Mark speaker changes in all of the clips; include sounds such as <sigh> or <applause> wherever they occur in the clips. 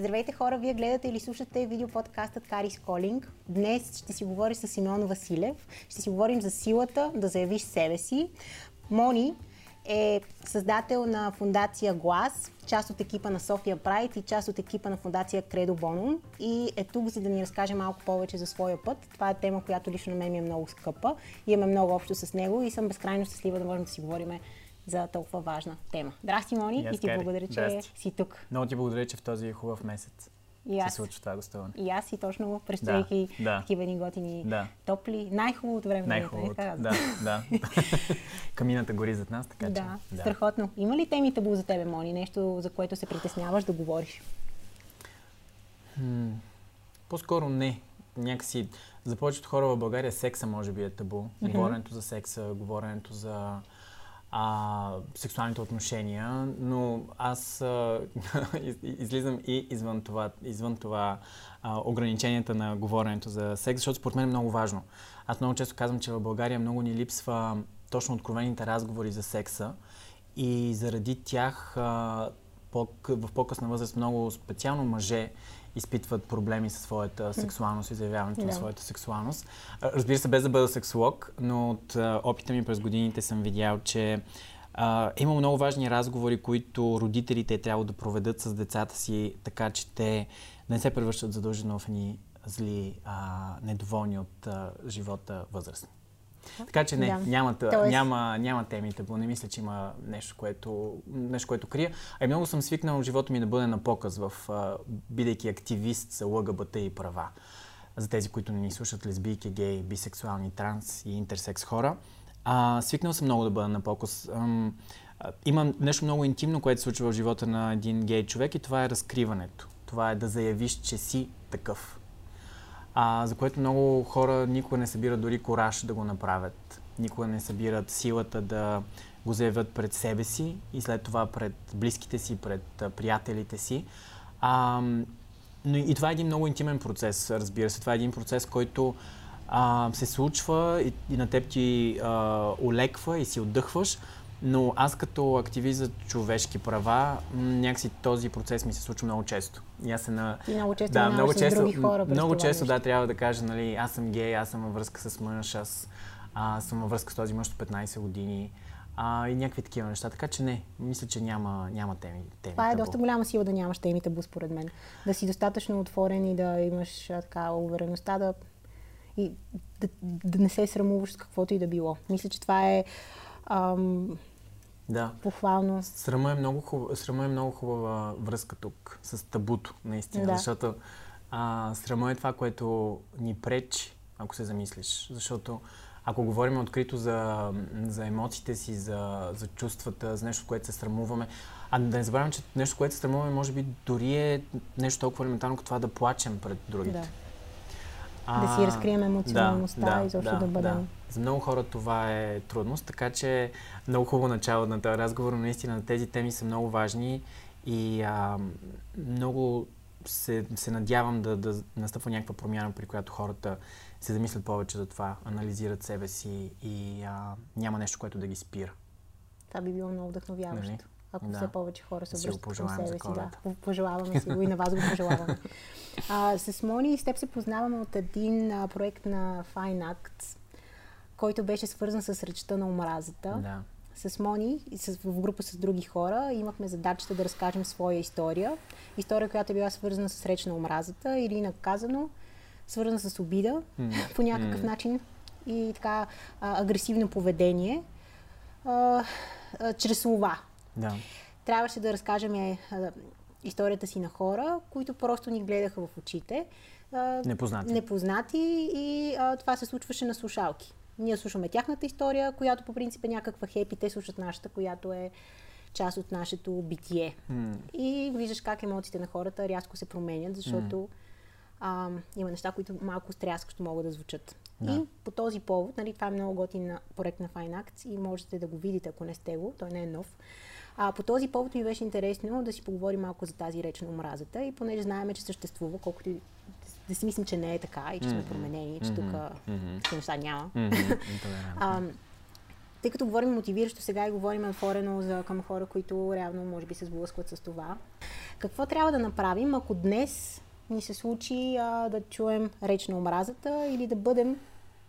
Speaker 1: Здравейте хора, вие гледате или слушате видеоподкастът Карис Колинг. Днес ще си говорим с Симеон Василев. Ще си говорим за силата да заявиш себе си. Мони е създател на фундация Глас, част от екипа на София Прайд и част от екипа на фундация Кредо Бонум и е тук, за да ни разкаже малко повече за своя път. Това е тема, която лично на мен ми е много скъпа. Имаме много общо с него и съм безкрайно щастлива да можем да си говорим за толкова важна тема. Здрасти, Мони, и, и ти благодаря, че Здрасти. си тук.
Speaker 2: Много ти благодаря, че в този хубав месец и аз. се случва това гостуване.
Speaker 1: И аз и точно предстояйки да, да. такива ни готини да. топли. Най-хубавото време
Speaker 2: Най-хубавото, да, да. да. <laughs> Камината гори зад нас, така
Speaker 1: да, че... Да, страхотно. Има ли теми табу за тебе, Мони? Нещо, за което се притесняваш да говориш?
Speaker 2: Хм, по-скоро не. Някакси за повечето хора в България секса може би е табу. Mm-hmm. Говоренето за секса, говоренето за а, сексуалните отношения, но аз а, <laughs> излизам и извън това, извън това а, ограниченията на говоренето за секс, защото според мен е много важно. Аз много често казвам, че в България много ни липсва точно откровените разговори за секса и заради тях а, по, в по-късна възраст много специално мъже изпитват проблеми със своята сексуалност и заявяването да. на своята сексуалност. Разбира се, без да бъда сексолог, но от опита ми през годините съм видял, че а, има много важни разговори, които родителите трябва да проведат с децата си, така че те не се превръщат задължено в едни зли, а, недоволни от а, живота възрастни. Така че не, да. няма, Тоест... няма, няма теми табу. Не мисля, че има нещо, което, нещо, което крия. А и много съм свикнал живота ми да бъде на показ, в, а, бидейки активист за ЛГБТ и права. За тези, които не ни слушат, лесбийки, гей, бисексуални, транс и интерсекс хора. А, свикнал съм много да бъда на показ. Ам, има нещо много интимно, което се случва в живота на един гей човек и това е разкриването. Това е да заявиш, че си такъв а, за което много хора никога не събират дори кораж да го направят. Никога не събират силата да го заявят пред себе си и след това пред близките си, пред а, приятелите си. А, но и това е един много интимен процес, разбира се. Това е един процес, който а, се случва и, и на теб ти а, олеква и си отдъхваш, но аз като активист за човешки права, някакси този процес ми се случва много често.
Speaker 1: И аз се на... Ти много често да, много често, други хора.
Speaker 2: Много често, да, трябва да кажа, нали, аз съм гей, аз съм във връзка с мъж, аз а, съм във връзка с този мъж от 15 години. А, и някакви такива неща. Така че не, мисля, че няма, няма теми, теми.
Speaker 1: Това е доста голяма сила да нямаш теми табу, според мен. Да си достатъчно отворен и да имаш така увереността да, и да, да не се срамуваш с каквото и да било. Мисля, че това е ам,
Speaker 2: да.
Speaker 1: Похвално.
Speaker 2: Срама е, много хубава, срама е много хубава връзка тук с табуто, наистина. Да. Защото а, срама е това, което ни пречи, ако се замислиш. Защото ако говорим открито за, за емоциите си, за, за чувствата, за нещо, което се срамуваме, а да не забравяме, че нещо, което се срамуваме, може би дори е нещо толкова елементарно, като това да плачем пред другите. Да.
Speaker 1: А, да си разкрием емоционалността да, и изобщо да, да бъдем. Да.
Speaker 2: За много хора това е трудност, така че много хубаво начало на този разговор. Наистина тези теми са много важни и а, много се, се надявам да, да настъпва някаква промяна, при която хората се замислят повече за това, анализират себе си и а, няма нещо, което да ги спира.
Speaker 1: Това би било много вдъхновяващо. Нали? Ако да. все повече хора се връщат към себе си. Да, пожелаваме си го и на вас го пожелаваме. <laughs> а, с Мони и с теб се познаваме от един а, проект на Fine Acts, който беше свързан с речта на омразата.
Speaker 2: Да.
Speaker 1: С Мони и с, в група с други хора имахме задачата да разкажем своя история. История, която е била свързана с реч на омразата или наказано, свързана с обида mm. <laughs> по някакъв mm. начин и така а, агресивно поведение а, а, чрез слова.
Speaker 2: Да.
Speaker 1: Трябваше да разкажем е, историята си на хора, които просто ни гледаха в очите.
Speaker 2: непознати.
Speaker 1: Непознати и а, това се случваше на слушалки. Ние слушаме тяхната история, която по принцип е някаква хепи, те слушат нашата, която е част от нашето битие. Mm. И виждаш как емоциите на хората рязко се променят, защото mm. а, има неща, които малко стряскащо могат да звучат. Да. И по този повод, нали, това е много готин проект на Fine Acts и можете да го видите, ако не сте го, той не е нов. А, по този повод ми беше интересно да си поговорим малко за тази реч на омразата и понеже знаем, че съществува, колкото и да си мислим, че не е така и че сме променени, че тук такива неща няма. <laughs> а, тъй като говорим мотивиращо сега и говорим отворено за, към хора, които реално може би се сблъскват с това. Какво трябва да направим, ако днес ни се случи а, да чуем реч на омразата или да бъдем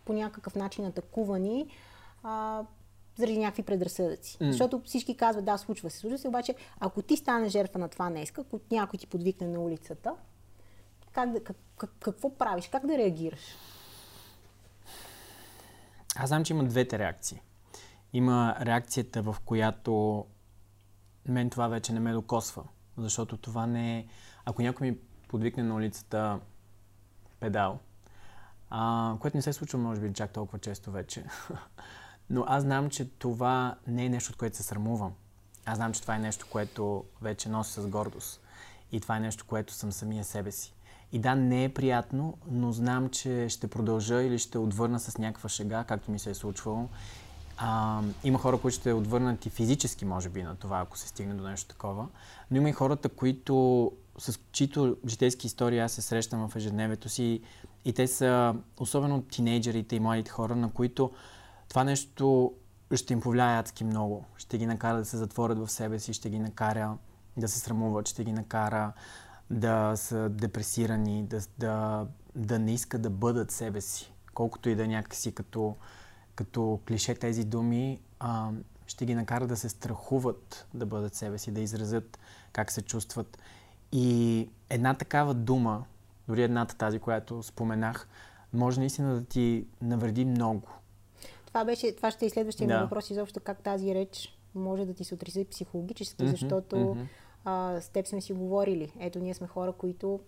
Speaker 1: по някакъв начин атакувани а, заради някакви предразсъдъци. Mm. Защото всички казват, да, случва се, случва се, обаче ако ти станеш жертва на това днеска, ако някой ти подвикне на улицата, как да, как, как, какво правиш? Как да реагираш?
Speaker 2: Аз знам, че има двете реакции. Има реакцията, в която мен това вече не ме докосва. Защото това не е... Ако някой ми подвикне на улицата педал, а, което не се случва, може би, чак толкова често вече. <laughs> Но аз знам, че това не е нещо, от което се срамувам. Аз знам, че това е нещо, което вече нося с гордост. И това е нещо, което съм самия себе си. И да, не е приятно, но знам, че ще продължа или ще отвърна с някаква шега, както ми се е случвало. А, има хора, които ще отвърнат и физически, може би, на това, ако се стигне до нещо такова. Но има и хората, които, с чието житейски истории аз се срещам в ежедневието си. И те са, особено тинейджерите и младите хора, на които това нещо ще им повлияе адски много. Ще ги накара да се затворят в себе си, ще ги накара да се срамуват, ще ги накара да са депресирани, да, да, да не искат да бъдат себе си. Колкото и да някакси като, като клише тези думи, а, ще ги накара да се страхуват да бъдат себе си, да изразят как се чувстват. И една такава дума, дори едната тази, която споменах, може наистина да ти навреди много.
Speaker 1: Това, беше, това ще е следващия да. въпрос изобщо как тази реч може да ти се отрази психологически, mm-hmm, защото mm-hmm а, с теб сме си говорили. Ето, ние сме хора, които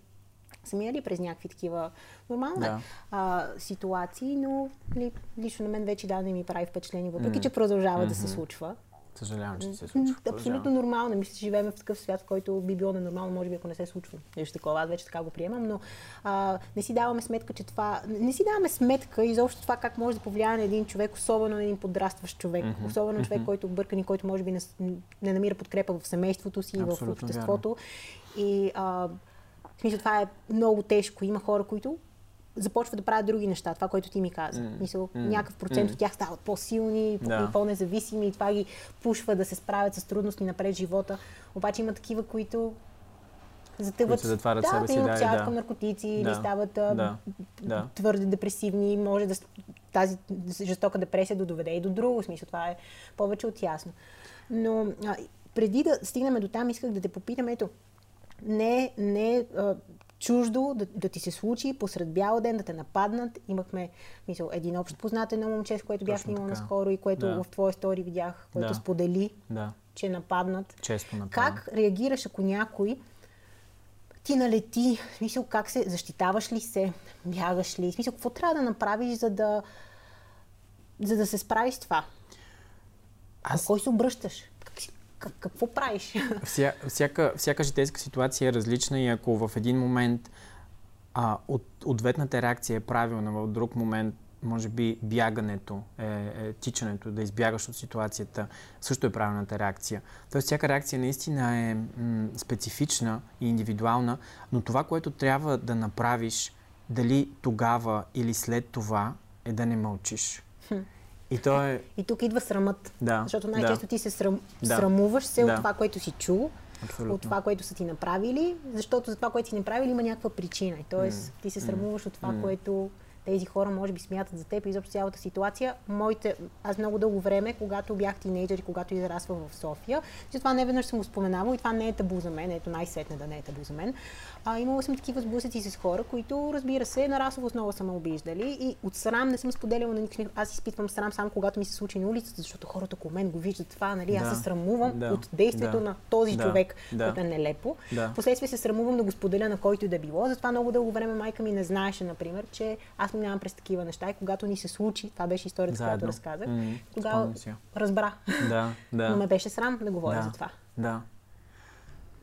Speaker 1: са минали през някакви такива нормални да. а, ситуации, но ли, лично на мен вече да не ми прави впечатление, въпреки mm. че продължава mm-hmm. да се случва.
Speaker 2: Съжалявам, че се случва.
Speaker 1: Абсолютно нормално. Мисля, че живеем в такъв свят, в който би било ненормално, може би, ако не се случва нещо такова. Аз вече така го приемам, но а, не си даваме сметка, че това... Не си даваме сметка изобщо това как може да повлияе на един човек, особено на един подрастващ човек. Mm-hmm. Особено mm-hmm. човек, който е бъркан и който може би не, не намира подкрепа в семейството си, Абсолютно в обществото. Вярно. И а, в смисъл, това е много тежко. Има хора, които започват да правят други неща, това, което ти ми каза. Mm. Мисъл, mm. някакъв процент mm. от тях стават по-силни, да. по-независими и това ги пушва да се справят с трудности напред живота. Обаче има такива, които затъват, които
Speaker 2: затварят да, себе си,
Speaker 1: да, да. към наркотици да. или стават да. Да. твърде депресивни. Може да тази жестока депресия да доведе и до друго смисъл. Това е повече от ясно. Но а, преди да стигнем до там, исках да те попитам, ето, не, не а, чуждо да, да ти се случи посред бял ден да те нападнат. Имахме, мисъл, един общ познат едно момче, с което бях снимала наскоро и което да. в твоя стори видях, което да. сподели, да. че е нападнат.
Speaker 2: Често нападнат.
Speaker 1: Как реагираш, ако някой ти налети? В смисъл, как се, защитаваш ли се? Бягаш ли? В смисъл, какво трябва да направиш, за да, за да се справиш с това? Аз... кой се обръщаш? Какво правиш? <laughs>
Speaker 2: Вся, всяка, всяка житейска ситуация е различна и ако в един момент а, от, ответната реакция е правилна, в друг момент може би бягането, е, е, тичането, да избягаш от ситуацията, също е правилната реакция. Тоест, всяка реакция наистина е м, специфична и индивидуална, но това, което трябва да направиш, дали тогава или след това, е да не мълчиш. Хм. И, то е...
Speaker 1: и тук идва срамът. Да, защото най-често да. ти се срам... да. срамуваш се да. от това, което си чул, Абсолютно. от това, което са ти направили, защото за това, което си направили, има някаква причина. Тоест, mm. ти се срамуваш от това, mm. което тези хора може би смятат за теб и изобщо цялата ситуация. Моите, аз много дълго време, когато бях тинейджър и когато израствах в София, че това не веднъж съм го споменавала и това не е табу за мен, ето най-сетне да не е табу за мен. А, имала съм такива сблъсъци с хора, които, разбира се, на расова основа са ме обиждали и от срам не съм споделяла на никакви. Аз изпитвам срам само когато ми се случи на улицата, защото хората около мен го виждат това, нали? Да. Аз се срамувам да. от действието да. на този да. човек, да. което е нелепо. Да. Последствие се срамувам да го споделя на който и да било. Затова много дълго време майка ми не знаеше, например, че аз минавам през такива неща и когато ни се случи, това беше историята, Заедно. която разказах, mm-hmm. тогава разбра. Да, <laughs> да. Но ме беше срам да говоря да. за това.
Speaker 2: Да.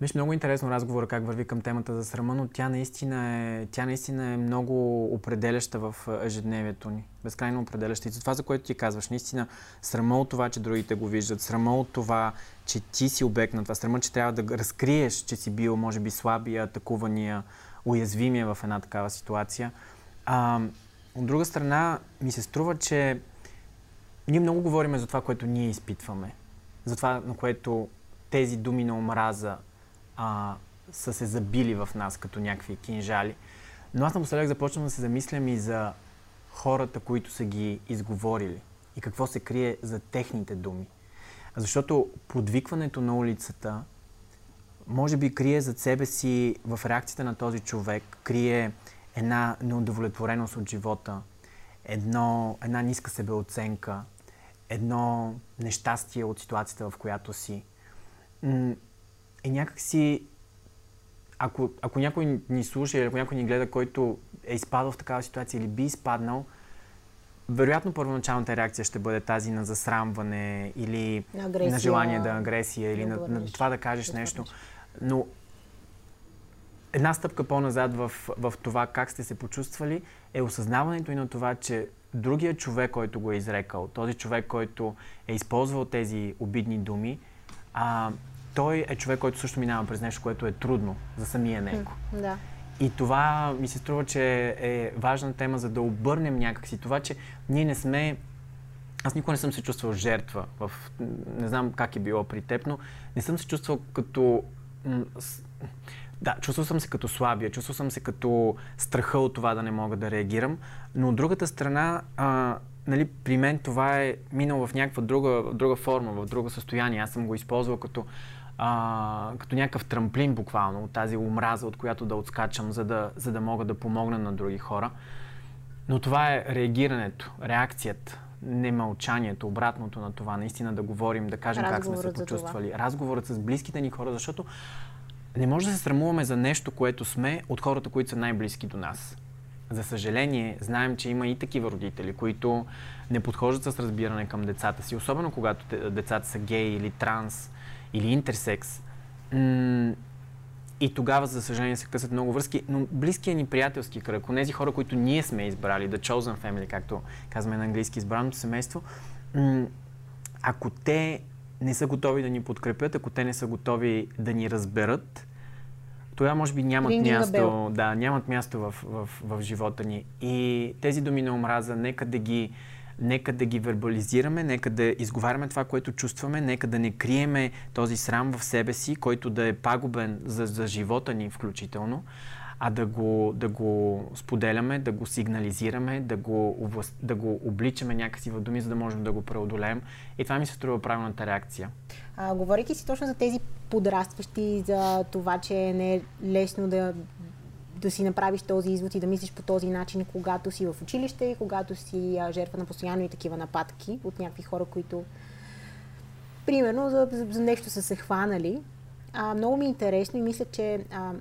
Speaker 2: Беше много интересно разговора как върви към темата за срама, но тя наистина е, тя наистина е много определяща в ежедневието ни. Безкрайно определяща. И за това, за което ти казваш, наистина срама от това, че другите го виждат, срама от това, че ти си обект на това, срама, че трябва да разкриеш, че си бил, може би, слабия, атакувания, уязвимия в една такава ситуация. А, от друга страна, ми се струва, че ние много говорим за това, което ние изпитваме. За това, на което тези думи на омраза а, са се забили в нас като някакви кинжали. Но аз напоследък започвам да се замислям и за хората, които са ги изговорили и какво се крие за техните думи. Защото подвикването на улицата може би крие зад себе си в реакцията на този човек, крие една неудовлетвореност от живота, едно, една ниска себеоценка, едно нещастие от ситуацията, в която си. И някакси, ако, ако някой ни слуша или ако някой ни гледа, който е изпадал в такава ситуация или би изпаднал, вероятно първоначалната реакция ще бъде тази на засрамване или агресия, на желание да агресия или на, на това да кажеш да нещо. Но една стъпка по-назад в, в това как сте се почувствали е осъзнаването и на това, че другия човек, който го е изрекал, този човек, който е използвал тези обидни думи, а, той е човек, който също минава през нещо, което е трудно за самия него.
Speaker 1: Да.
Speaker 2: И това ми се струва, че е важна тема, за да обърнем някакси това, че ние не сме аз никога не съм се чувствал жертва. В... Не знам как е било при теб, но не съм се чувствал като да, чувствал съм се като слабия, чувствал съм се като страха от това да не мога да реагирам, но от другата страна, а, нали, при мен това е минало в някаква друга, друга форма, в друго състояние. Аз съм го използвал като, а, като някакъв трамплин буквално, от тази омраза, от която да отскачам, за да, за да мога да помогна на други хора. Но това е реагирането, реакцията, не мълчанието, обратното на това, наистина да говорим, да кажем как сме се почувствали. Разговорът с близките ни хора, защото не може да се срамуваме за нещо, което сме от хората, които са най-близки до нас. За съжаление, знаем, че има и такива родители, които не подхождат с разбиране към децата си, особено когато децата са гей или транс или интерсекс. И тогава, за съжаление, се късат много връзки, но близкият ни приятелски кръг, тези хора, които ние сме избрали, the chosen family, както казваме на английски, избраното семейство, ако те не са готови да ни подкрепят, ако те не са готови да ни разберат, тогава може би нямат Ring място, да, нямат място в, в, в живота ни. И тези думи на омраза, нека да ги нека да ги вербализираме, нека да изговаряме това, което чувстваме, нека да не криеме този срам в себе си, който да е пагубен за, за живота ни включително, а да го, да го споделяме, да го сигнализираме, да го, да го обличаме някакси в думи, за да можем да го преодолеем. И това ми се струва правилната реакция.
Speaker 1: А, говорейки си точно за тези подрастващи, за това, че не е лесно да, да си направиш този извод и да мислиш по този начин, когато си в училище и когато си а, жертва на постоянно и такива нападки от някакви хора, които примерно за, за, за нещо са се хванали. А, много ми е интересно и мисля, че а,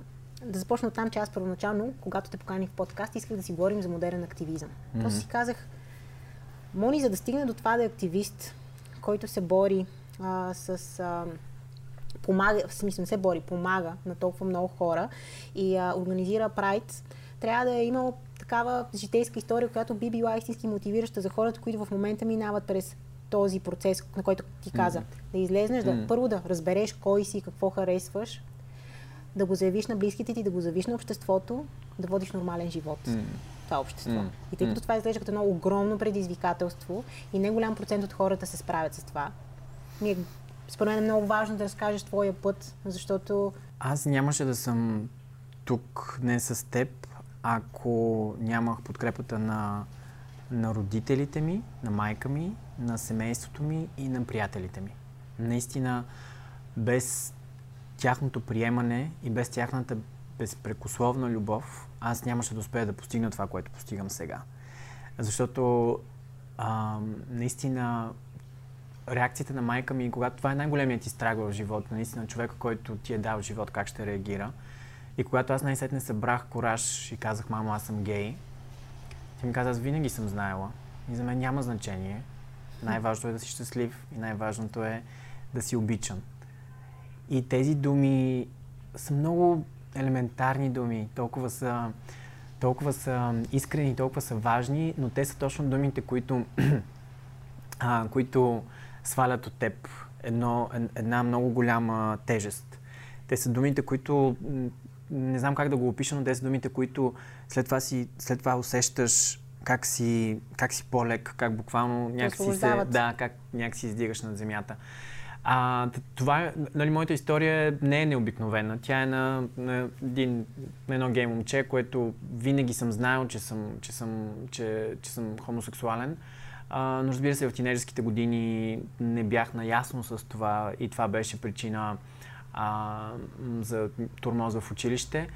Speaker 1: да започна от там, че аз първоначално, когато те поканих в подкаст, исках да си говорим за модерен активизъм. Mm-hmm. Просто си казах, Мони, за да стигне до това да е активист, който се бори а, с... А, помага, в смисъл не се бори, помага на толкова много хора и а, организира прайд, трябва да е имал такава житейска история, която би била истински мотивираща за хората, които в момента минават през този процес, на който ти каза. Mm. Да излезнеш, да първо да разбереш кой си, какво харесваш, да го заявиш на близките ти, да го заявиш на обществото, да водиш нормален живот. Mm. Това общество. Mm. И тъй като това изглежда като едно огромно предизвикателство и не голям процент от хората се справят с това, ми е, според мен е много важно да разкажеш твоя път, защото...
Speaker 2: Аз нямаше да съм тук днес с теб, ако нямах подкрепата на, на родителите ми, на майка ми, на семейството ми и на приятелите ми. Наистина, без тяхното приемане и без тяхната безпрекословна любов, аз нямаше да успея да постигна това, което постигам сега. Защото а, наистина реакцията на майка ми, когато това е най-големият ти страх в живота, наистина човека, който ти е дал живот, как ще реагира. И когато аз най-сетне събрах кораж и казах, мамо, аз съм гей, тя ми каза, аз винаги съм знаела и за мен няма значение. Най-важното е да си щастлив и най-важното е да си обичан. И тези думи са много елементарни думи, толкова са, толкова са искрени, толкова са важни, но те са точно думите, които, <clears throat> а, които свалят от теб едно, една много голяма тежест. Те са думите, които не знам как да го опиша, но те са думите, които след това, си, след това усещаш как си, как си по-лек, как буквално някакси се, да, как някакси издигаш над земята. А, това, нали, моята история не е необикновена. Тя е на, на, един, на едно гей момче, което винаги съм знаел, че съм, че съм, че, че съм хомосексуален. А, но разбира се, в тинейджерските години не бях наясно с това и това беше причина а, за турмоз в училище.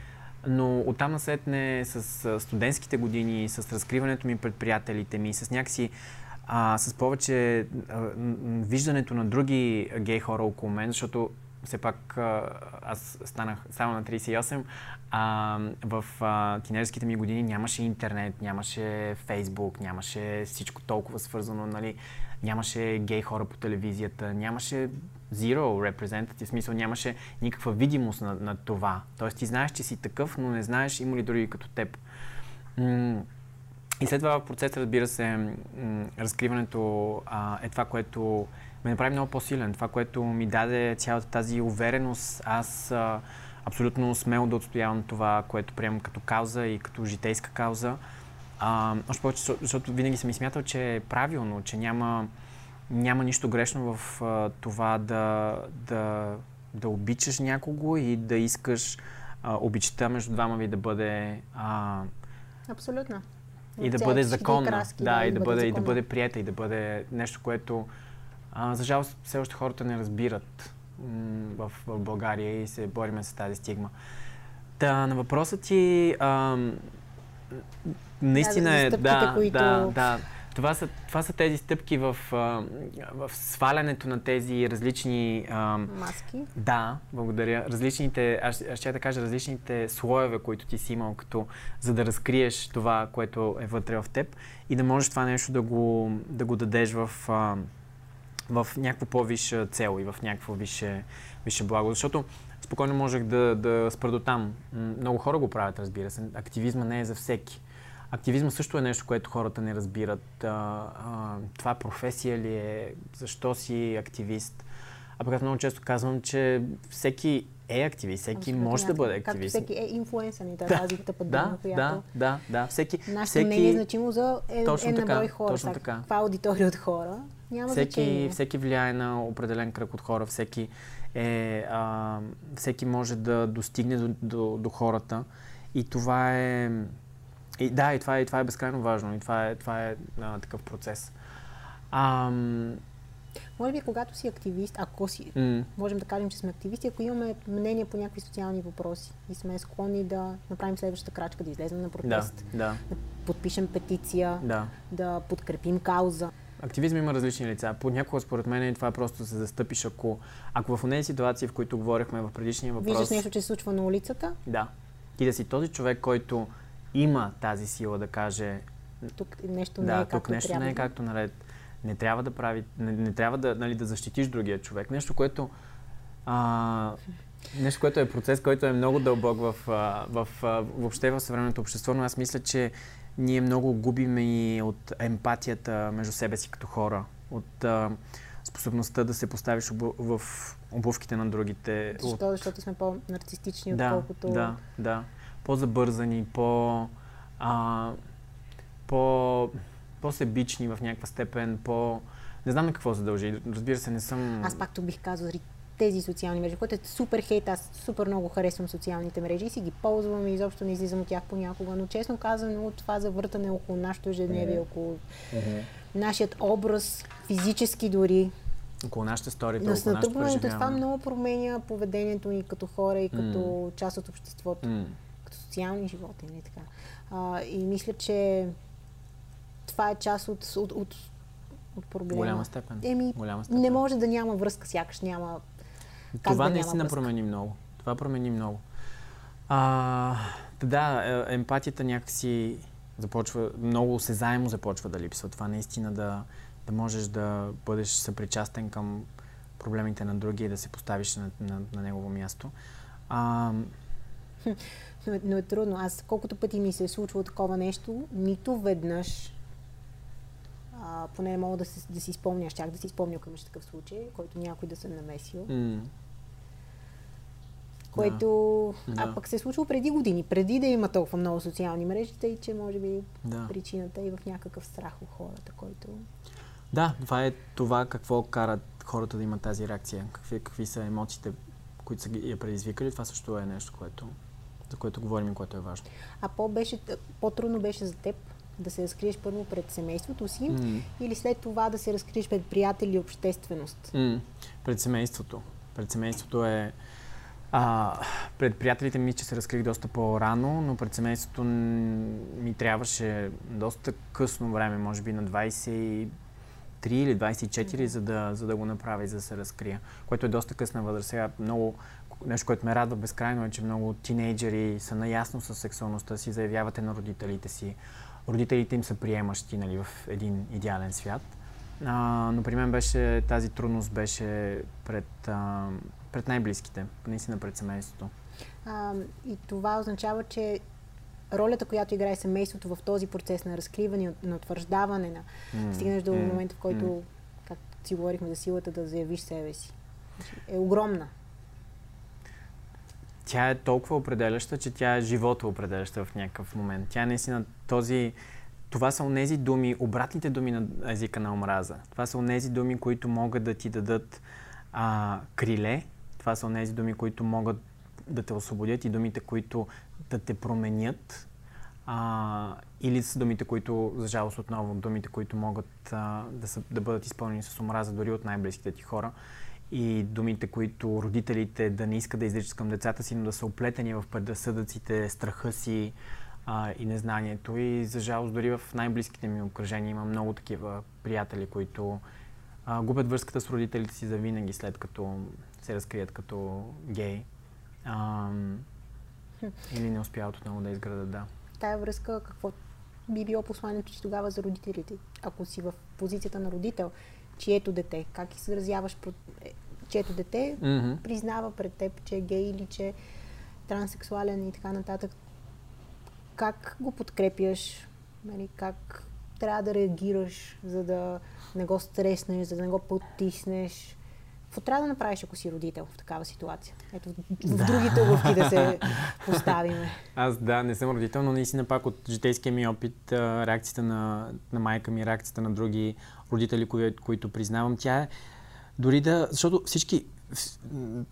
Speaker 2: Но оттам насетне с студентските години, с разкриването ми пред приятелите ми, с някакси а, с повече а, виждането на други гей хора около мен, защото все пак аз станах само на 38, а, в а, тинейджерските ми години нямаше интернет, нямаше фейсбук, нямаше всичко толкова свързано, нали, нямаше гей хора по телевизията, нямаше zero representative, в смисъл нямаше никаква видимост на, на това. Тоест ти знаеш, че си такъв, но не знаеш има ли други като теб. И след това в процеса, разбира се, разкриването а, е това, което ме направи много по-силен. Това, което ми даде цялата тази увереност. Аз а, абсолютно смело да отстоявам това, което приемам като кауза и като житейска кауза. А, още повече, защото винаги съм и смятал, че е правилно, че няма, няма нищо грешно в а, това да, да, да обичаш някого и да искаш а, обичата между двама ви да бъде а,
Speaker 1: Абсолютно.
Speaker 2: и да бъде законна. Да, и да, бъде, и да бъде приета, и да бъде нещо, което а, за жалост все още хората не разбират в, в България и се бориме с тази стигма. Та, на въпроса ти, а, наистина е, да, които... да, да. Това са, това са тези стъпки в, в свалянето на тези различни...
Speaker 1: Маски?
Speaker 2: Да, благодаря. Различните, аз, аз ще да кажа, различните слоеве, които ти си имал, като, за да разкриеш това, което е вътре в теб и да можеш това нещо да го, да го дадеш в, в някаква по-висша цел и в някакво висше, висше благо. Защото спокойно можех да, да спра до там. Много хора го правят, разбира се. Активизма не е за всеки. Активизма също е нещо, което хората не разбират. А, а, това професия ли е? Защо си активист? А пък аз много често казвам, че всеки е активист, всеки Абсолютно може да бъде активист.
Speaker 1: Както всеки е инфлуенсър, не тази разликата под да, която...
Speaker 2: Да, да, да. Всеки,
Speaker 1: Нашето
Speaker 2: всеки...
Speaker 1: мнение е значимо за е,
Speaker 2: точно
Speaker 1: е на
Speaker 2: така,
Speaker 1: брой хора.
Speaker 2: Точно така.
Speaker 1: Каква аудитория от хора? Няма
Speaker 2: всеки,
Speaker 1: значение.
Speaker 2: Всеки влияе на определен кръг от хора, всеки, е, а, всеки може да достигне до, до, до хората и това е... И, да, и това, е, и това е безкрайно важно и това е, това е а, такъв процес. Ам,
Speaker 1: може би, когато си активист, ако си, mm. можем да кажем, че сме активисти, ако имаме мнение по някакви социални въпроси и сме склонни да направим следващата крачка, да излезем на протест,
Speaker 2: да, да.
Speaker 1: да подпишем петиция,
Speaker 2: да.
Speaker 1: да подкрепим кауза.
Speaker 2: Активизъм има различни лица. Понякога, според мен, това е просто да се застъпиш, ако, ако в тези ситуации, в които говорихме в предишния въпрос...
Speaker 1: Виждаш нещо, че се случва на улицата?
Speaker 2: Да. Ти да си този човек, който има тази сила да каже...
Speaker 1: Тук нещо не
Speaker 2: да,
Speaker 1: е
Speaker 2: както тук нещо
Speaker 1: трябва.
Speaker 2: не е както наред не трябва да прави, не, не трябва да, нали, да защитиш другия човек. Нещо, което а, нещо, което е процес, който е много дълбок в, в, в, въобще в съвременното общество, но аз мисля, че ние много губим и от емпатията между себе си като хора, от а, способността да се поставиш обу, в обувките на другите.
Speaker 1: Защо? От... Защото сме по-нарцистични,
Speaker 2: да,
Speaker 1: отколкото...
Speaker 2: Да, да. По-забързани, по... А, по по-себични в някаква степен, по... Не знам на какво се дължи. Разбира се, не съм...
Speaker 1: Аз пак тук бих казал тези социални мрежи, което е супер хейт. Аз супер много харесвам социалните мрежи и си ги ползвам и изобщо не излизам от тях понякога. Но честно казано, това завъртане около нашето ежедневие, около mm-hmm. нашият образ, физически дори,
Speaker 2: около нашата история, около нашето преживяване.
Speaker 1: Това много променя поведението ни като хора и като mm. част от обществото,
Speaker 2: mm.
Speaker 1: като социални животи. Не така. А, и мисля, че това е част от, от, от, от проблема.
Speaker 2: Голяма степен.
Speaker 1: Еми,
Speaker 2: Голяма степен.
Speaker 1: не може да няма връзка, сякаш няма.
Speaker 2: Това
Speaker 1: да
Speaker 2: наистина промени много. Това промени много. А, да, е, емпатията някакси започва, много осезаемо започва да липсва. Това наистина да, да можеш да бъдеш съпричастен към проблемите на други и да се поставиш на, на, на негово място. А,
Speaker 1: но, но е трудно. Аз колкото пъти ми се е случвало такова нещо, нито веднъж а, поне не мога да, се, да си спомня, щях да си спомня към такъв случай, който някой да се намесил.
Speaker 2: Mm.
Speaker 1: Което,
Speaker 2: да.
Speaker 1: а пък се е случило преди години, преди да има толкова много социални мрежи, тъй че може би
Speaker 2: да.
Speaker 1: причината е в някакъв страх у хората, който...
Speaker 2: Да, това е това какво карат хората да имат тази реакция. Какви, какви са емоциите, които са я предизвикали. Това също е нещо, което, за което говорим и което е важно.
Speaker 1: А по-беше, по-трудно беше за теб да се разкриеш първо пред семейството си
Speaker 2: Mm.
Speaker 1: или след това да се разкриеш пред приятели и общественост?
Speaker 2: М, Пред семейството. Пред семейството е... А, пред приятелите ми, че се разкрих доста по-рано, но пред семейството ми трябваше доста късно време, може би на 23 или 24, за да, за да го направя и за да се разкрия. Което е доста късна възраст. Сега много нещо, което ме радва безкрайно е, че много тинейджери са наясно с сексуалността си, заявявате на родителите си. Родителите им са приемащи нали, в един идеален свят. А, но при мен беше, тази трудност беше пред, а, пред най-близките, наистина пред семейството.
Speaker 1: А, и това означава, че ролята, която играе семейството в този процес на разкриване, на утвърждаване, на
Speaker 2: М,
Speaker 1: стигнеш до
Speaker 2: м,
Speaker 1: момента, в който,
Speaker 2: м.
Speaker 1: как си говорихме за силата да заявиш себе си, е огромна.
Speaker 2: Тя е толкова определяща, че тя е живота определяща в някакъв момент. Тя е наистина този... Това са онези думи, обратните думи на езика на омраза. Това са онези думи, които могат да ти дадат а, криле. Това са онези думи, които могат да те освободят и думите, които да те променят. А, или са думите, които, за жалост отново, думите, които могат а, да, са, да бъдат изпълнени с омраза дори от най-близките ти хора. И думите, които родителите да не искат да изричат към децата си, но да са оплетени в предразсъдъците, страха си а, и незнанието. И за жалост дори в най-близките ми обкръжения има много такива приятели, които а, губят връзката с родителите си за винаги, след като се разкрият като гей. Ам, или не успяват отново да изградат, да.
Speaker 1: Тая връзка, какво би било посланието ти тогава за родителите? Ако си в позицията на родител, чието дете, как изразяваш, е, чието дете
Speaker 2: Mm-hmm.
Speaker 1: признава пред теб, че е гей или че е транссексуален и така нататък. Как го подкрепяш? Нали, как трябва да реагираш, за да не го стреснеш, за да не го потиснеш? Какво трябва да направиш, ако си родител в такава ситуация? Ето, в, в другите обувки да се поставиме.
Speaker 2: Аз да, не съм родител, но наистина пак от житейския ми опит, реакцията на, на майка ми, реакцията на други родители, кои, които признавам, тя е дори да... Защото всички,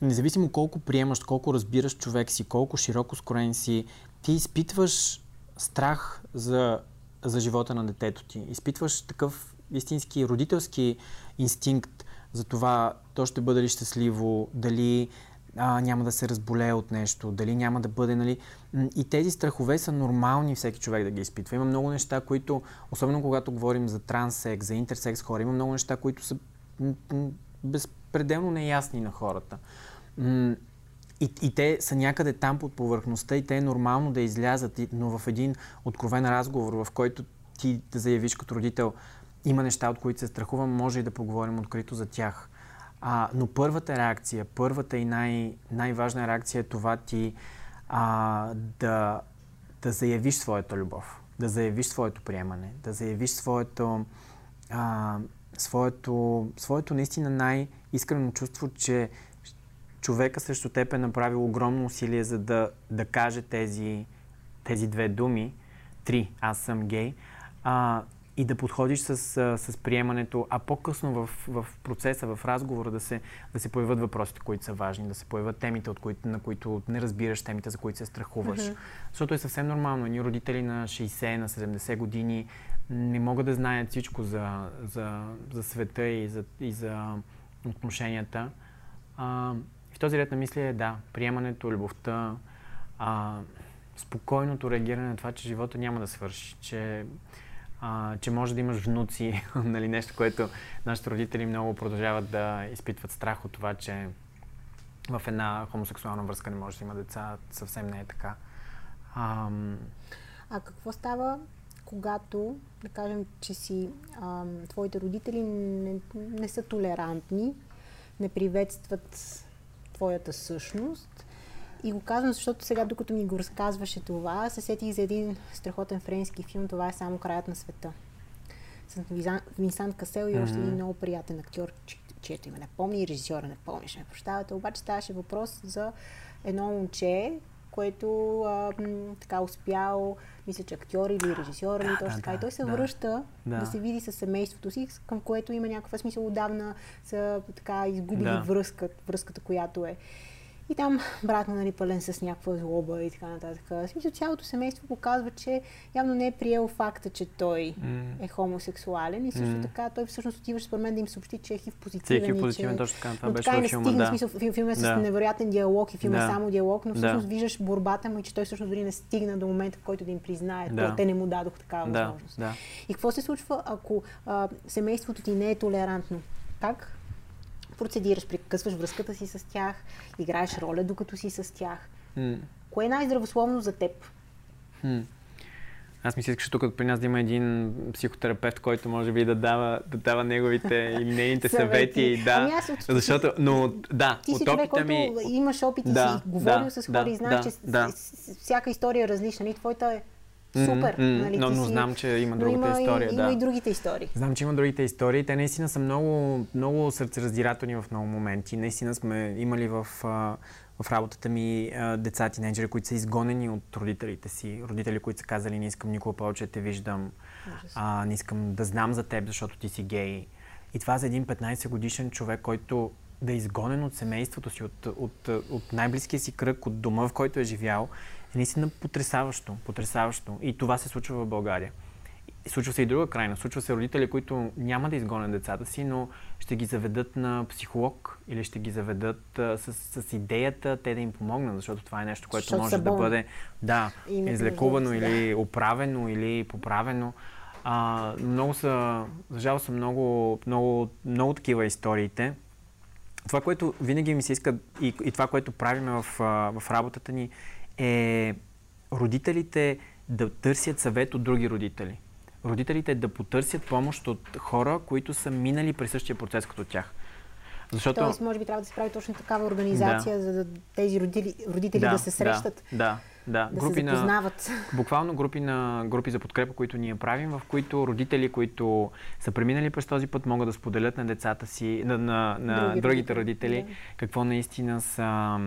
Speaker 2: независимо колко приемаш, колко разбираш човек си, колко широко скроен си, ти изпитваш страх за, за живота на детето ти. Изпитваш такъв истински родителски инстинкт за това то ще бъде ли щастливо, дали а, няма да се разболее от нещо, дали няма да бъде, нали... И тези страхове са нормални всеки човек да ги изпитва. Има много неща, които, особено когато говорим за транссекс, за интерсекс хора, има много неща, които са безпределно неясни на хората. И, и те са някъде там под повърхността и те е нормално да излязат, но в един откровен разговор, в който ти да заявиш като родител, има неща, от които се страхувам, може и да поговорим открито за тях. А, но първата реакция, първата и най- най-важна реакция е това ти а, да, да заявиш своята любов, да заявиш своето приемане, да заявиш своето, а, своето, своето наистина най-искрено чувство, че човека срещу теб е направил огромно усилие за да, да каже тези, тези две думи, три, аз съм гей, а, и да подходиш с, с приемането, а по-късно в, в процеса, в разговора да се, да се появят въпросите, които са важни, да се появят темите, от които, на които не разбираш, темите, за които се страхуваш.
Speaker 1: Мгм.
Speaker 2: Защото е съвсем нормално. Едни родители на 60, на 70 години не могат да знаят всичко за, за, за света и за, и за отношенията. А, в този ред на мисли е да, приемането, любовта, а, спокойното реагиране на това, че живота няма да свърши, че, а, че може да имаш внуци, <laughs> нали, нещо, което нашите родители много продължават да изпитват страх от това, че в една хомосексуална връзка не може да има деца, съвсем не е така. Ам,
Speaker 1: А какво става, когато, да кажем, че си ам, твоите родители не, не са толерантни, не приветстват твоята същност? И го казвам, защото сега, докато ми го разказваше това, се сетих за един страхотен френски филм Това е само краят на света. С Винсант Касел и още един много приятен актьор, чи- чието име не помни, и режисьора не помни, ще ме прощавате. Обаче ставаше въпрос за едно момче, който а, м, така успял, мисля, че актьор или режисьор или
Speaker 2: Да,
Speaker 1: точно
Speaker 2: да,
Speaker 1: така. И
Speaker 2: да,
Speaker 1: той се
Speaker 2: да.
Speaker 1: връща да.
Speaker 2: Да.
Speaker 1: се види с семейството си, към което има някаква смисъл отдавна са така изгубили
Speaker 2: Да.
Speaker 1: връзка, връзката, която е. И там брат му нали, пълен с някаква злоба и така нататък. В смисъл, цялото семейство показва, че явно не е приел факта, че той
Speaker 2: М.
Speaker 1: е хомосексуален и също
Speaker 2: М.
Speaker 1: така той всъщност отиваше според мен да им съобщи, че е хив
Speaker 2: Ти
Speaker 1: позитивен.
Speaker 2: е
Speaker 1: и
Speaker 2: позитивен,
Speaker 1: че...
Speaker 2: точно така. Това
Speaker 1: но
Speaker 2: беше
Speaker 1: така и не
Speaker 2: филма,
Speaker 1: стигна,
Speaker 2: да.
Speaker 1: смисъл, фил- филм е с
Speaker 2: Да.
Speaker 1: невероятен диалог и филм е
Speaker 2: Да.
Speaker 1: само диалог, но
Speaker 2: Да.
Speaker 1: всъщност виждаш борбата му и че той всъщност дори не стигна до момента, в който да им признае.
Speaker 2: Да.
Speaker 1: Да. Те не му дадох такава
Speaker 2: Да,
Speaker 1: възможност.
Speaker 2: да.
Speaker 1: И какво се случва, ако а, семейството ти не е толерантно? Как процедираш? Прекъсваш връзката си с тях, играеш роля докато си с тях.
Speaker 2: М.
Speaker 1: Кое е най-здравословно за теб?
Speaker 2: Хм. Аз мисля, че тук при нас да има един психотерапевт, който може би да дава, да дава неговите и нейните съвети. Да,
Speaker 1: Ами аз от-
Speaker 2: защото, но да,
Speaker 1: Ти си човек, който
Speaker 2: ми...
Speaker 1: имаш опит и
Speaker 2: Да,
Speaker 1: си говорил
Speaker 2: да,
Speaker 1: с хора
Speaker 2: да,
Speaker 1: и знаеш,
Speaker 2: да,
Speaker 1: че
Speaker 2: да.
Speaker 1: всяка история е различна. И твоята е супер.
Speaker 2: м,
Speaker 1: нали?
Speaker 2: но,
Speaker 1: Ти
Speaker 2: но
Speaker 1: си-
Speaker 2: знам, че има другата
Speaker 1: има
Speaker 2: история.
Speaker 1: И,
Speaker 2: да.
Speaker 1: има и другите истории.
Speaker 2: Знам, че има другите истории. Те наистина са много, много сърцераздирателни в много моменти. Наистина сме имали в, в работата ми деца, тинейджери, които са изгонени от родителите си. Родители, които са казали, не искам никога повече да те виждам. А, не искам да знам за теб, защото ти си гей. И това за един 15 годишен човек, който да е изгонен от семейството си, от, от, от най-близкия си кръг, от дома, в който е живял, е наистина потрясаващо, потрясаващо. И това се случва в България. Случва се и друга крайна. Случва се родители, които няма да изгонят децата си, но ще ги заведат на психолог или ще ги заведат а, с, с идеята те да им помогнат, защото това е нещо, което
Speaker 1: Защото
Speaker 2: може да бъде да, излекувано
Speaker 1: от-
Speaker 2: или оправено или поправено. А, много са, за жал са много, много, много такива историите. Това, което винаги ми се иска и, и това, което правим в, в работата ни е родителите да търсят съвет от други родители. Родителите да потърсят помощ от хора, които са минали през същия процес като тях. Защото...
Speaker 1: Тоест, може би трябва да се прави точно такава организация, за да тези родители, родители да, се срещат,
Speaker 2: Да, да.
Speaker 1: да,
Speaker 2: Групи
Speaker 1: се
Speaker 2: на,
Speaker 1: запознават.
Speaker 2: буквално групи, на, групи за подкрепа, които ние правим, в които родители, които са преминали през този път, могат да споделят на децата си, на, на, на
Speaker 1: Други
Speaker 2: другите
Speaker 1: родители,
Speaker 2: родители, какво наистина са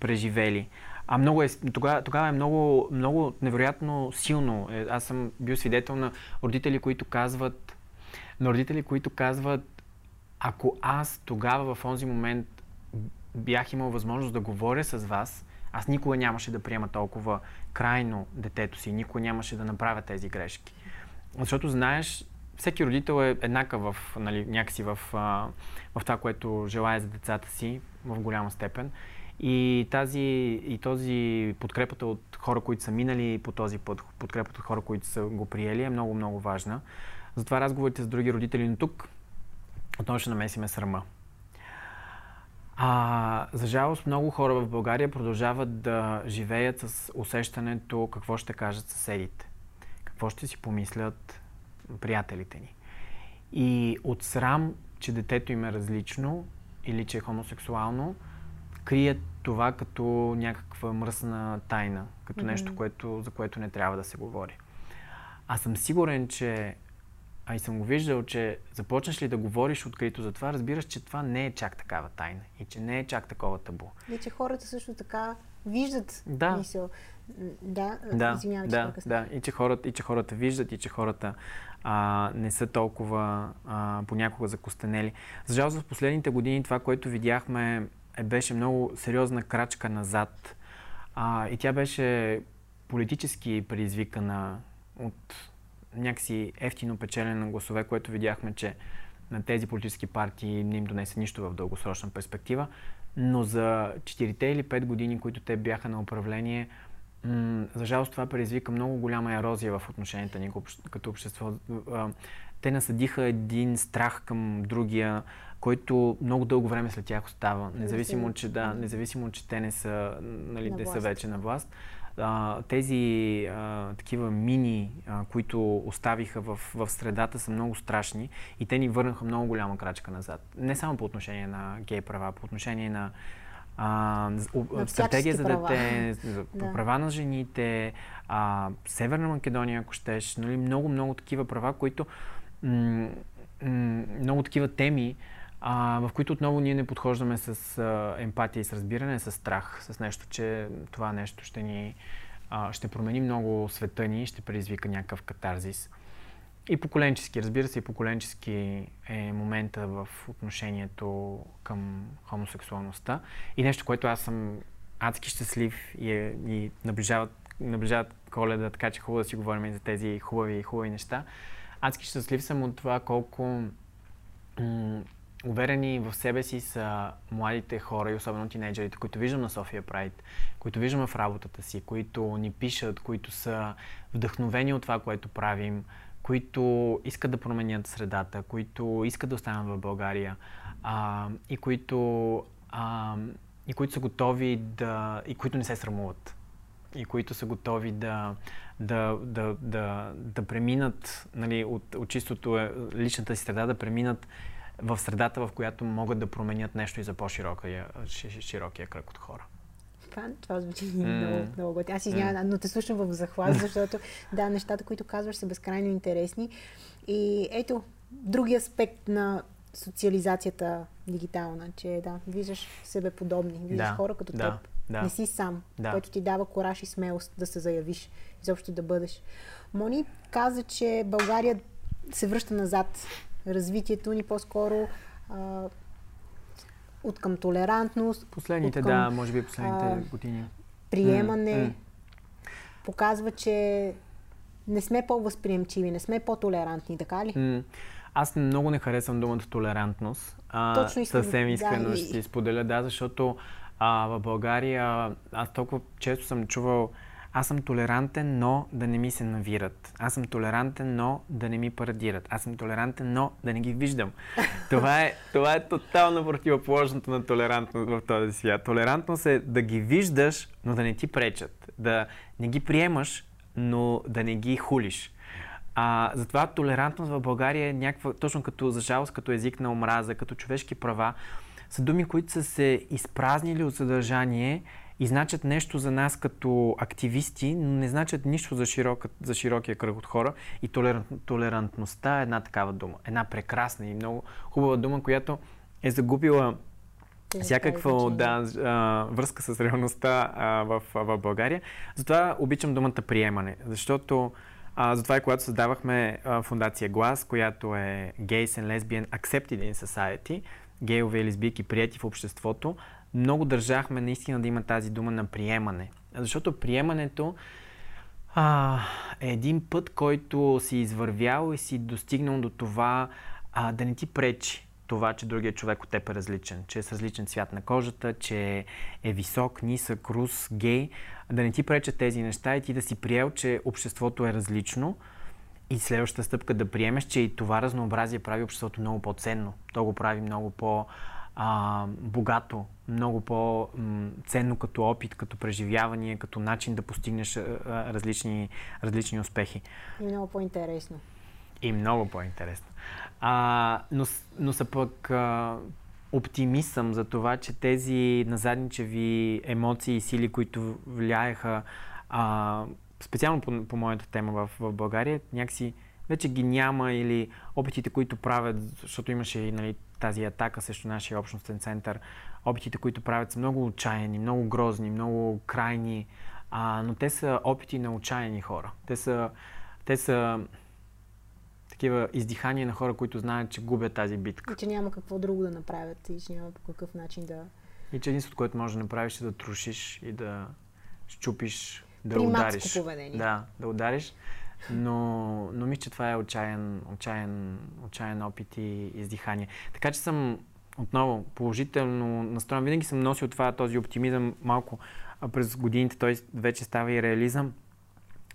Speaker 2: преживели. А много е, тогава, тогава е много, много невероятно силно. Е, Аз съм бил свидетел на родители, които казват, на родители, които казват, ако аз тогава в онзи момент бях имал възможност да говоря с вас, аз никога нямаше да приема толкова крайно детето си, никога нямаше да направя тези грешки. Защото знаеш, всеки родител е еднакъв в, нали, някакси в, в това, което желая за децата си в голяма степен. И тази, и този подкрепата от хора, които са минали по този път, подкрепата от хора, които са го приели, е много, много важна. Затова разговорите с други родители, но тук отново ще намесиме срама. А, за жалост, много хора в България продължават да живеят с усещането какво ще кажат съседите, какво ще си помислят приятелите ни. И от срам, че детето им е различно или че е хомосексуално, крият това като някаква мръсна тайна, като
Speaker 1: Мгм.
Speaker 2: нещо, което, за което не трябва да се говори. Аз съм сигурен, че а и съм го виждал, че започнеш ли да говориш открито за това, разбираш, че това не е чак такава тайна и че не е чак такова табу.
Speaker 1: И че хората също така виждат
Speaker 2: Да.
Speaker 1: мисъл. Да,
Speaker 2: Да,
Speaker 1: извинявай, че
Speaker 2: да,
Speaker 1: прекъснах.
Speaker 2: да. И че хората, и че хората виждат, и че хората а, не са толкова а, понякога закостенели. За жалост, в последните години това, което видяхме, беше много сериозна крачка назад. А, и тя беше политически предизвикана от някакси ефтино печелене на гласове, което видяхме, че на тези политически партии не им донесе нищо в дългосрочна перспектива. Но за 4 или 5 години, които те бяха на управление, м- за жалост това предизвика много голяма ерозия в отношенията ни като общество. Те насъдиха един страх към другия, който много дълго време след тях остава. Независимо, че, да, независимо, че те не са, нали,
Speaker 1: На
Speaker 2: те са вече на власт. А, тези а, такива мини, а, които оставиха в, в средата, са много страшни и те ни върнаха много голяма крачка назад. Не само по отношение на гей права, по отношение на а,
Speaker 1: На
Speaker 2: стратегия за дете, за
Speaker 1: Да.
Speaker 2: права на жените, а, Северна Македония, ако щеш, нали, много, много такива права, които м- м- много такива теми, а, в които отново ние не подхождаме с а, емпатия и с разбиране, с страх, с нещо, че това нещо ще ни а, ще промени много света ни ще предизвика някакъв катарзис. И поколенчески, разбира се, и поколенчески е момента в отношението към хомосексуалността. И нещо, което аз съм адски щастлив и, е, и наближават, наближават коледа, така че хубаво да си говорим и за тези хубави и хубави неща. Адски щастлив съм от това колко уверени в себе си са младите хора и особено тинейджерите, които виждам на София Прайд, които виждам в работата си, които ни пишат, които са вдъхновени от това, което правим, които искат да променят средата, които искат да останат в България а, и, които, а, и които са готови да... и които не се срамуват и които са готови да, да, да, да, да преминат нали, от, от чистото е, личната си среда, да преминат в средата, в която могат да променят нещо и за по-широкия широкия кръг от хора.
Speaker 1: Това, това звучи mm. много, много готино. Аз извинявам, mm. но те слушам в захват, защото да, нещата, които казваш, са безкрайно интересни. И ето, други аспект на социализацията дигитална, че да, виждаш себе подобни, виждаш да, хора като да, теб. Да. Не си сам, да. което ти дава кораж и смелост да се заявиш, изобщо да бъдеш. Мони каза, че България се връща назад развитието ни по-скоро от към толерантност.
Speaker 2: Последните, към, да, може би последните а, години.
Speaker 1: Приемане. Mm, mm. Показва, че не сме по-възприемчиви, не сме по-толерантни, така ли? Mm.
Speaker 2: Аз много не харесвам думата толерантност. А, Точно искам, съвсем искрено да, ще и... споделя, да, защото а, в България аз толкова често съм чувал аз съм толерантен, но да не ми се навират. Аз съм толерантен, но да не ми парадират. Аз съм толерантен, но да не ги виждам. <laughs> Това е, това е тотално противоположното на толерантност в този свят. Толерантност е да ги виждаш, но да не ти пречат. Да не ги приемаш, но да не ги хулиш. А, затова толерантност в България е някаква, точно като за жалост, като език на омраза, като човешки права, са думи, които са се изпразнили от съдържание и значат нещо за нас като активисти, но не значат нищо за, широка, за широкия кръг от хора. И толерант, толерантността е една такава дума. Една прекрасна и много хубава дума, която е загубила всякаква да, а, връзка с реалността а, в, в България. Затова обичам думата приемане, защото а, затова и когато създавахме а, фундация Глас, която е Gays and Lesbian Accepted in Society, гейове и лесбийки прияти в обществото, много държахме наистина да има тази дума на приемане. Защото приемането а, е един път, който си извървял и си достигнал до това а, да не ти пречи това, че другия човек от теб е различен, че е с различен цвят на кожата, че е висок, нисък, рус, гей, да не ти пречат тези неща и ти да си приел, че обществото е различно и следващата стъпка да приемеш, че и това разнообразие прави обществото много по-ценно. То го прави много по- а, богато, много по-ценно като опит, като преживяване, като начин да постигнеш а, различни, различни успехи.
Speaker 1: И много по-интересно.
Speaker 2: И много по-интересно. А, но, но са пък а, оптимист съм за това, че тези назадничеви емоции и сили, които влияеха а, специално по, по моята тема в, в България, някакси вече ги няма или опитите, които правят, защото имаше и нали, тази атака срещу нашия общностен център, опитите, които правят са много отчаяни, много грозни, много крайни, а, но те са опити на отчаяни хора. Те са, те са такива издихания на хора, които знаят, че губят тази битка.
Speaker 1: И че няма какво друго да направят и че няма по какъв начин да...
Speaker 2: И че единството, което можеш да направиш е да трушиш и да щупиш, да удариш.
Speaker 1: поведение.
Speaker 2: Да, да удариш. Но, но мисля, че това е отчаян, отчаян, отчаян опит и издихание. Така че съм отново положително настроен. Винаги съм носил това, този оптимизъм малко а през годините. Той вече става и реализъм,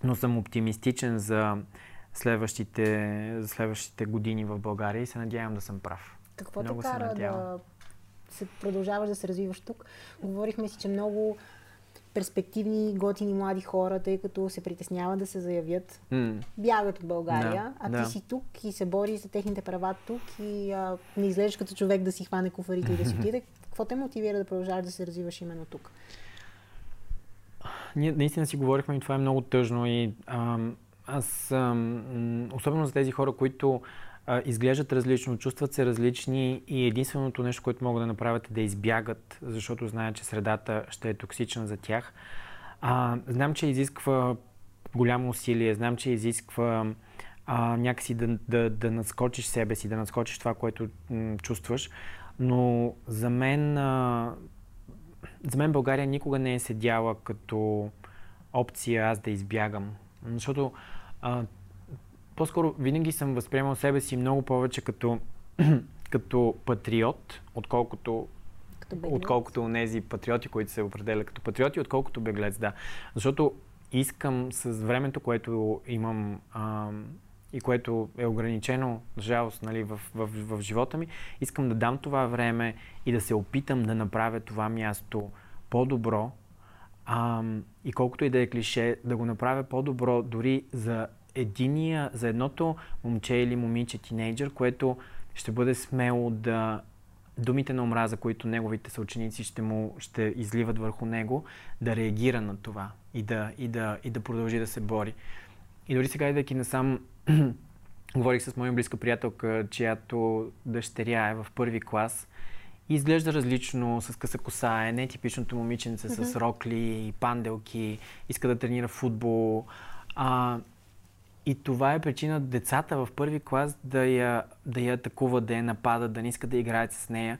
Speaker 2: но съм оптимистичен за следващите, за следващите години в България и се надявам да съм прав.
Speaker 1: Какво много те кара да се продължаваш да се развиваш тук? Говорихме си, че много перспективни, готини млади хора, тъй като се притесняват да се заявят, mm. бягат от България, да, а ти си тук и се бори за техните права тук и а, не излезеш като човек да си хване куфарите и да си <laughs> отиде. Какво те мотивира да продължаваш да се развиваш именно тук?
Speaker 2: Ние наистина си говорихме и това е много тъжно и ам, аз, ам, особено за тези хора, които а, изглеждат различно, чувстват се различни и единственото нещо, което могат да направят е да избягат, защото знаят, че средата ще е токсична за тях. А, знам, че изисква голямо усилие, знам, че изисква а, някакси да, да, да надскочиш себе си, да надскочиш това, което м- чувстваш, но за мен, а, за мен България никога не е седяла като опция аз да избягам. Защото а, по-скоро винаги съм възприемал себе си много повече като, <clears throat> като патриот, отколкото като отколкото тези патриоти, които се определят като патриоти, отколкото беглец, да. Защото искам с времето, което имам а, и което е ограничено, жалост, нали, в, в, в, в живота ми, искам да дам това време и да се опитам да направя това място по-добро, а, и колкото и да е клише, да го направя по-добро дори за единия, за едното момче или момиче, тинейджър, което ще бъде смело да думите на омраза, които неговите съученици ще му ще изливат върху него, да реагира на това и да, и да, и да продължи да се бори. И дори сега, идвайки насам, <clears throat> говорих с моя близка приятелка, чиято дъщеря е в първи клас и изглежда различно, с къса коса, е нетипичното момиченце mm-hmm. с рокли и панделки, иска да тренира футбол. А, и това е причина децата в първи клас да я, да я атакуват, да я нападат, да не искат да играят с нея.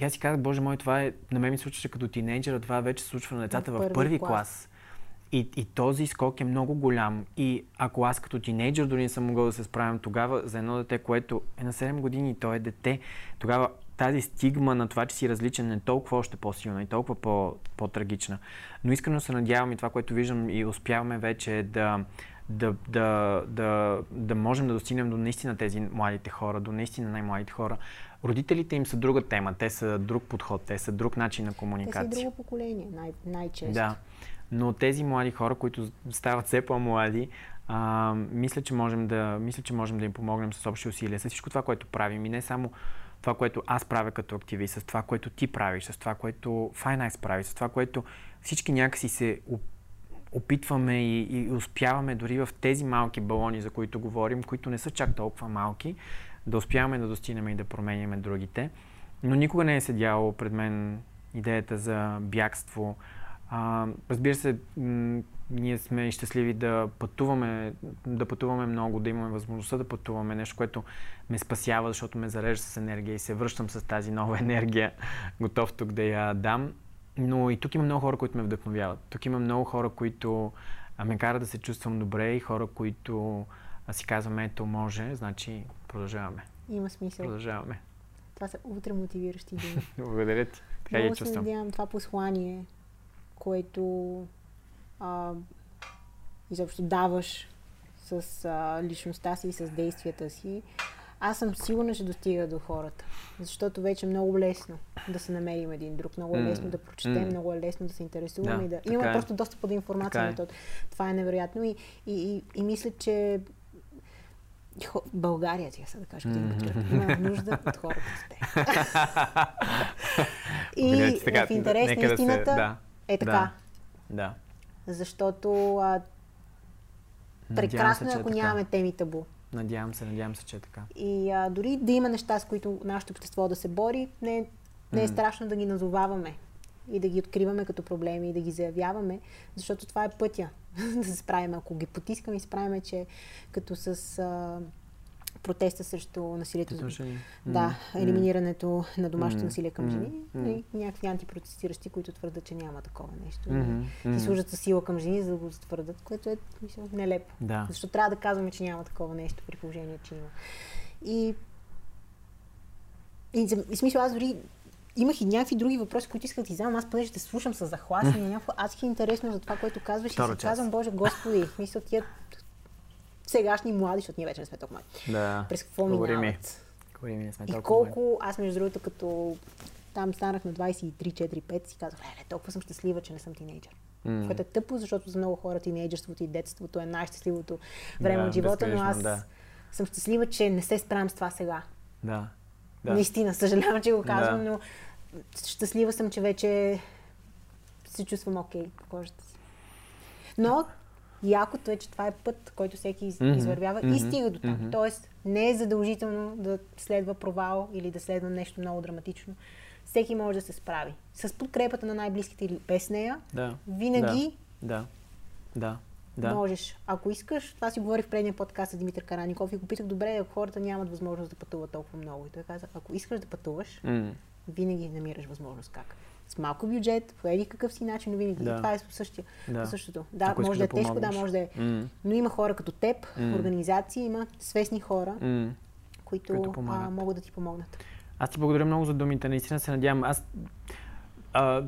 Speaker 2: И аз си казах, боже мой, това е, на мен ми случваше като тинейджър, това вече се случва на децата в първи, в първи клас. клас. И, и този скок е много голям. И ако аз като тинейджър дори не съм могъл да се справям тогава за едно дете, което е на 7 години и то е дете, тогава тази стигма на това, че си различен е толкова още по-силна и толкова по- по-трагична. Но искрено се надявам и това, което виждам и успяваме вече е да, да, да, да, да можем да достигнем до наистина тези младите хора, до наистина най-младите хора. Родителите им са друга тема, те са друг подход, те са друг начин на комуникация.
Speaker 1: Те са друго поколение, най- най-често.
Speaker 2: Да. Но тези млади хора, които стават все по-млади, а, мисля, че можем да, мисля, че можем да им помогнем с общи усилия, с всичко това, което правим и не само това, което аз правя като активист, с това, което ти правиш, с това, което Finance прави, с това, което всички някакси се опитваме и, и успяваме дори в тези малки балони, за които говорим, които не са чак толкова малки, да успяваме да достигнем и да променяме другите. Но никога не е седяло пред мен идеята за бягство. А, разбира се, м- ние сме щастливи да пътуваме, да пътуваме много, да имаме възможността да пътуваме, нещо, което ме спасява, защото ме зарежда с енергия и се връщам с тази нова <laughs> енергия, готов тук да я дам. Но и тук има много хора, които ме вдъхновяват. Тук има много хора, които ме карат да се чувствам добре и хора, които си казваме, ето може, значи продължаваме.
Speaker 1: Има смисъл.
Speaker 2: Продължаваме.
Speaker 1: Това са утре мотивиращи думи. <laughs>
Speaker 2: Благодаря ти. Така
Speaker 1: Много се надявам това послание, което а, изобщо даваш с а, личността си и с действията си, аз съм сигурна, че достига до хората. Защото вече е много лесно да се намерим един друг, много е лесно да прочетем, mm. много е лесно да се интересуваме да, и да имаме е. просто достъп до информация. Е. Това е невероятно и, и, и, и мисля, че България, тя са да кажа, mm-hmm. има нужда от хора като те. <laughs> и така, в интерес на истината да се, да, е така.
Speaker 2: Да.
Speaker 1: Защото а, прекрасно е, ако е нямаме теми табу.
Speaker 2: Надявам се, надявам се, че е така.
Speaker 1: И а, дори да има неща, с които нашето общество да се бори, не, не е mm. страшно да ги назоваваме и да ги откриваме като проблеми и да ги заявяваме, защото това е пътя <laughs> да се справим. Ако ги потискаме и справим, че като с а, протеста срещу насилието.
Speaker 2: Mm.
Speaker 1: Да, елиминирането mm. на домашното mm. насилие към жени. Mm. И някакви антипротестиращи, които твърдат, че няма такова нещо. Mm-hmm. И служат със сила към жени, за да го твърдат, което е мисля, нелепо.
Speaker 2: Да.
Speaker 1: Защото трябва да казваме, че няма такова нещо, при положение, че има. И, и, и смисъл, аз дори имах и някакви други въпроси, които исках да ти задам. Аз понеже те слушам с захласение, <laughs> някакво адски интересно за това, което казваш Второ и си казвам, Боже Господи, мисля, тия сегашни млади, защото ние вече не сме толкова млади.
Speaker 2: Да.
Speaker 1: През какво минават?
Speaker 2: Говори ми, не сме
Speaker 1: и колко, аз между другото, като там станах на 23, 4, 5, си казах, не, толкова съм щастлива, че не съм тинейджър. Mm. Което е тъпо, защото за много хора тинейджерството и детството е най-щастливото време
Speaker 2: да,
Speaker 1: от живота, но аз
Speaker 2: да.
Speaker 1: съм щастлива, че не се справям с това сега.
Speaker 2: Да. да.
Speaker 1: Наистина, съжалявам, че го казвам, да. но щастлива съм, че вече се чувствам окей okay по кожата си. Но Якото е, че това е път, който всеки mm-hmm. извървява mm-hmm. и стига до там. Mm-hmm. Тоест, не е задължително да следва провал или да следва нещо много драматично. Всеки може да се справи. С подкрепата на най-близките или без нея,
Speaker 2: да.
Speaker 1: винаги
Speaker 2: да. Да. Да.
Speaker 1: Можеш. Ако искаш, това си говорих в предния подкаст с Димитър Караников и го питах, добре, ако хората нямат възможност да пътуват толкова много. И той каза, ако искаш да пътуваш, mm. винаги намираш възможност как. С малко бюджет, по еди какъв си начин, но винаги. Да. това е по, същия, да. по същото. Да, ако може да е да тежко, да, може да е. Mm. Но има хора като теб, mm. организации, има свестни хора, mm. които, които а, могат да ти помогнат.
Speaker 2: Аз ти благодаря много за думите. Наистина се надявам. Аз а,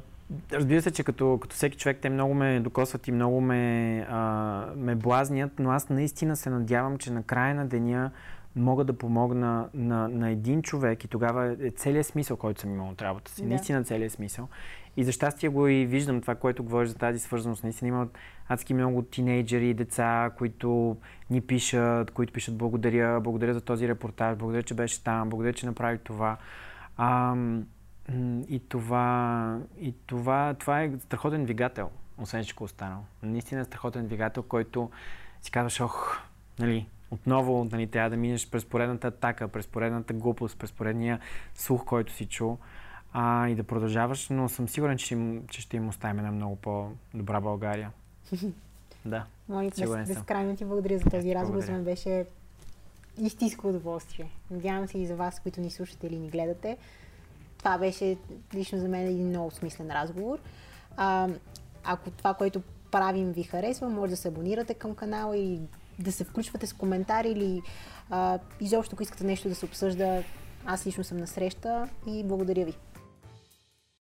Speaker 2: Разбира се, че като, като всеки човек те много ме докосват и много ме, а, ме блазнят, но аз наистина се надявам, че на края на деня мога да помогна на, на един човек и тогава е целият смисъл, който съм имал от работа си. Да. Наистина целият смисъл. И за щастие го и виждам това, което говориш за тази свързаност. Наистина има адски много тинейджери и деца, които ни пишат, които пишат благодаря, благодаря за този репортаж, благодаря, че беше там, благодаря, че направи това. Ам, и това, и това, това е страхотен двигател, освен всичко останало. Наистина е страхотен двигател, който си казваш, ох, нали, отново нали, трябва да минеш през поредната атака, през поредната глупост, през поредния слух, който си чул а, и да продължаваш, но съм сигурен, че, им, че ще им оставим една много по-добра България. <laughs> да.
Speaker 1: Мои безкрайно ти благодаря за този разговор. За мен беше истинско удоволствие. Надявам се и за вас, които ни слушате или ни гледате това беше лично за мен един много смислен разговор. А, ако това, което правим ви харесва, може да се абонирате към канала и да се включвате с коментари или а, изобщо ако искате нещо да се обсъжда, аз лично съм на среща и благодаря ви.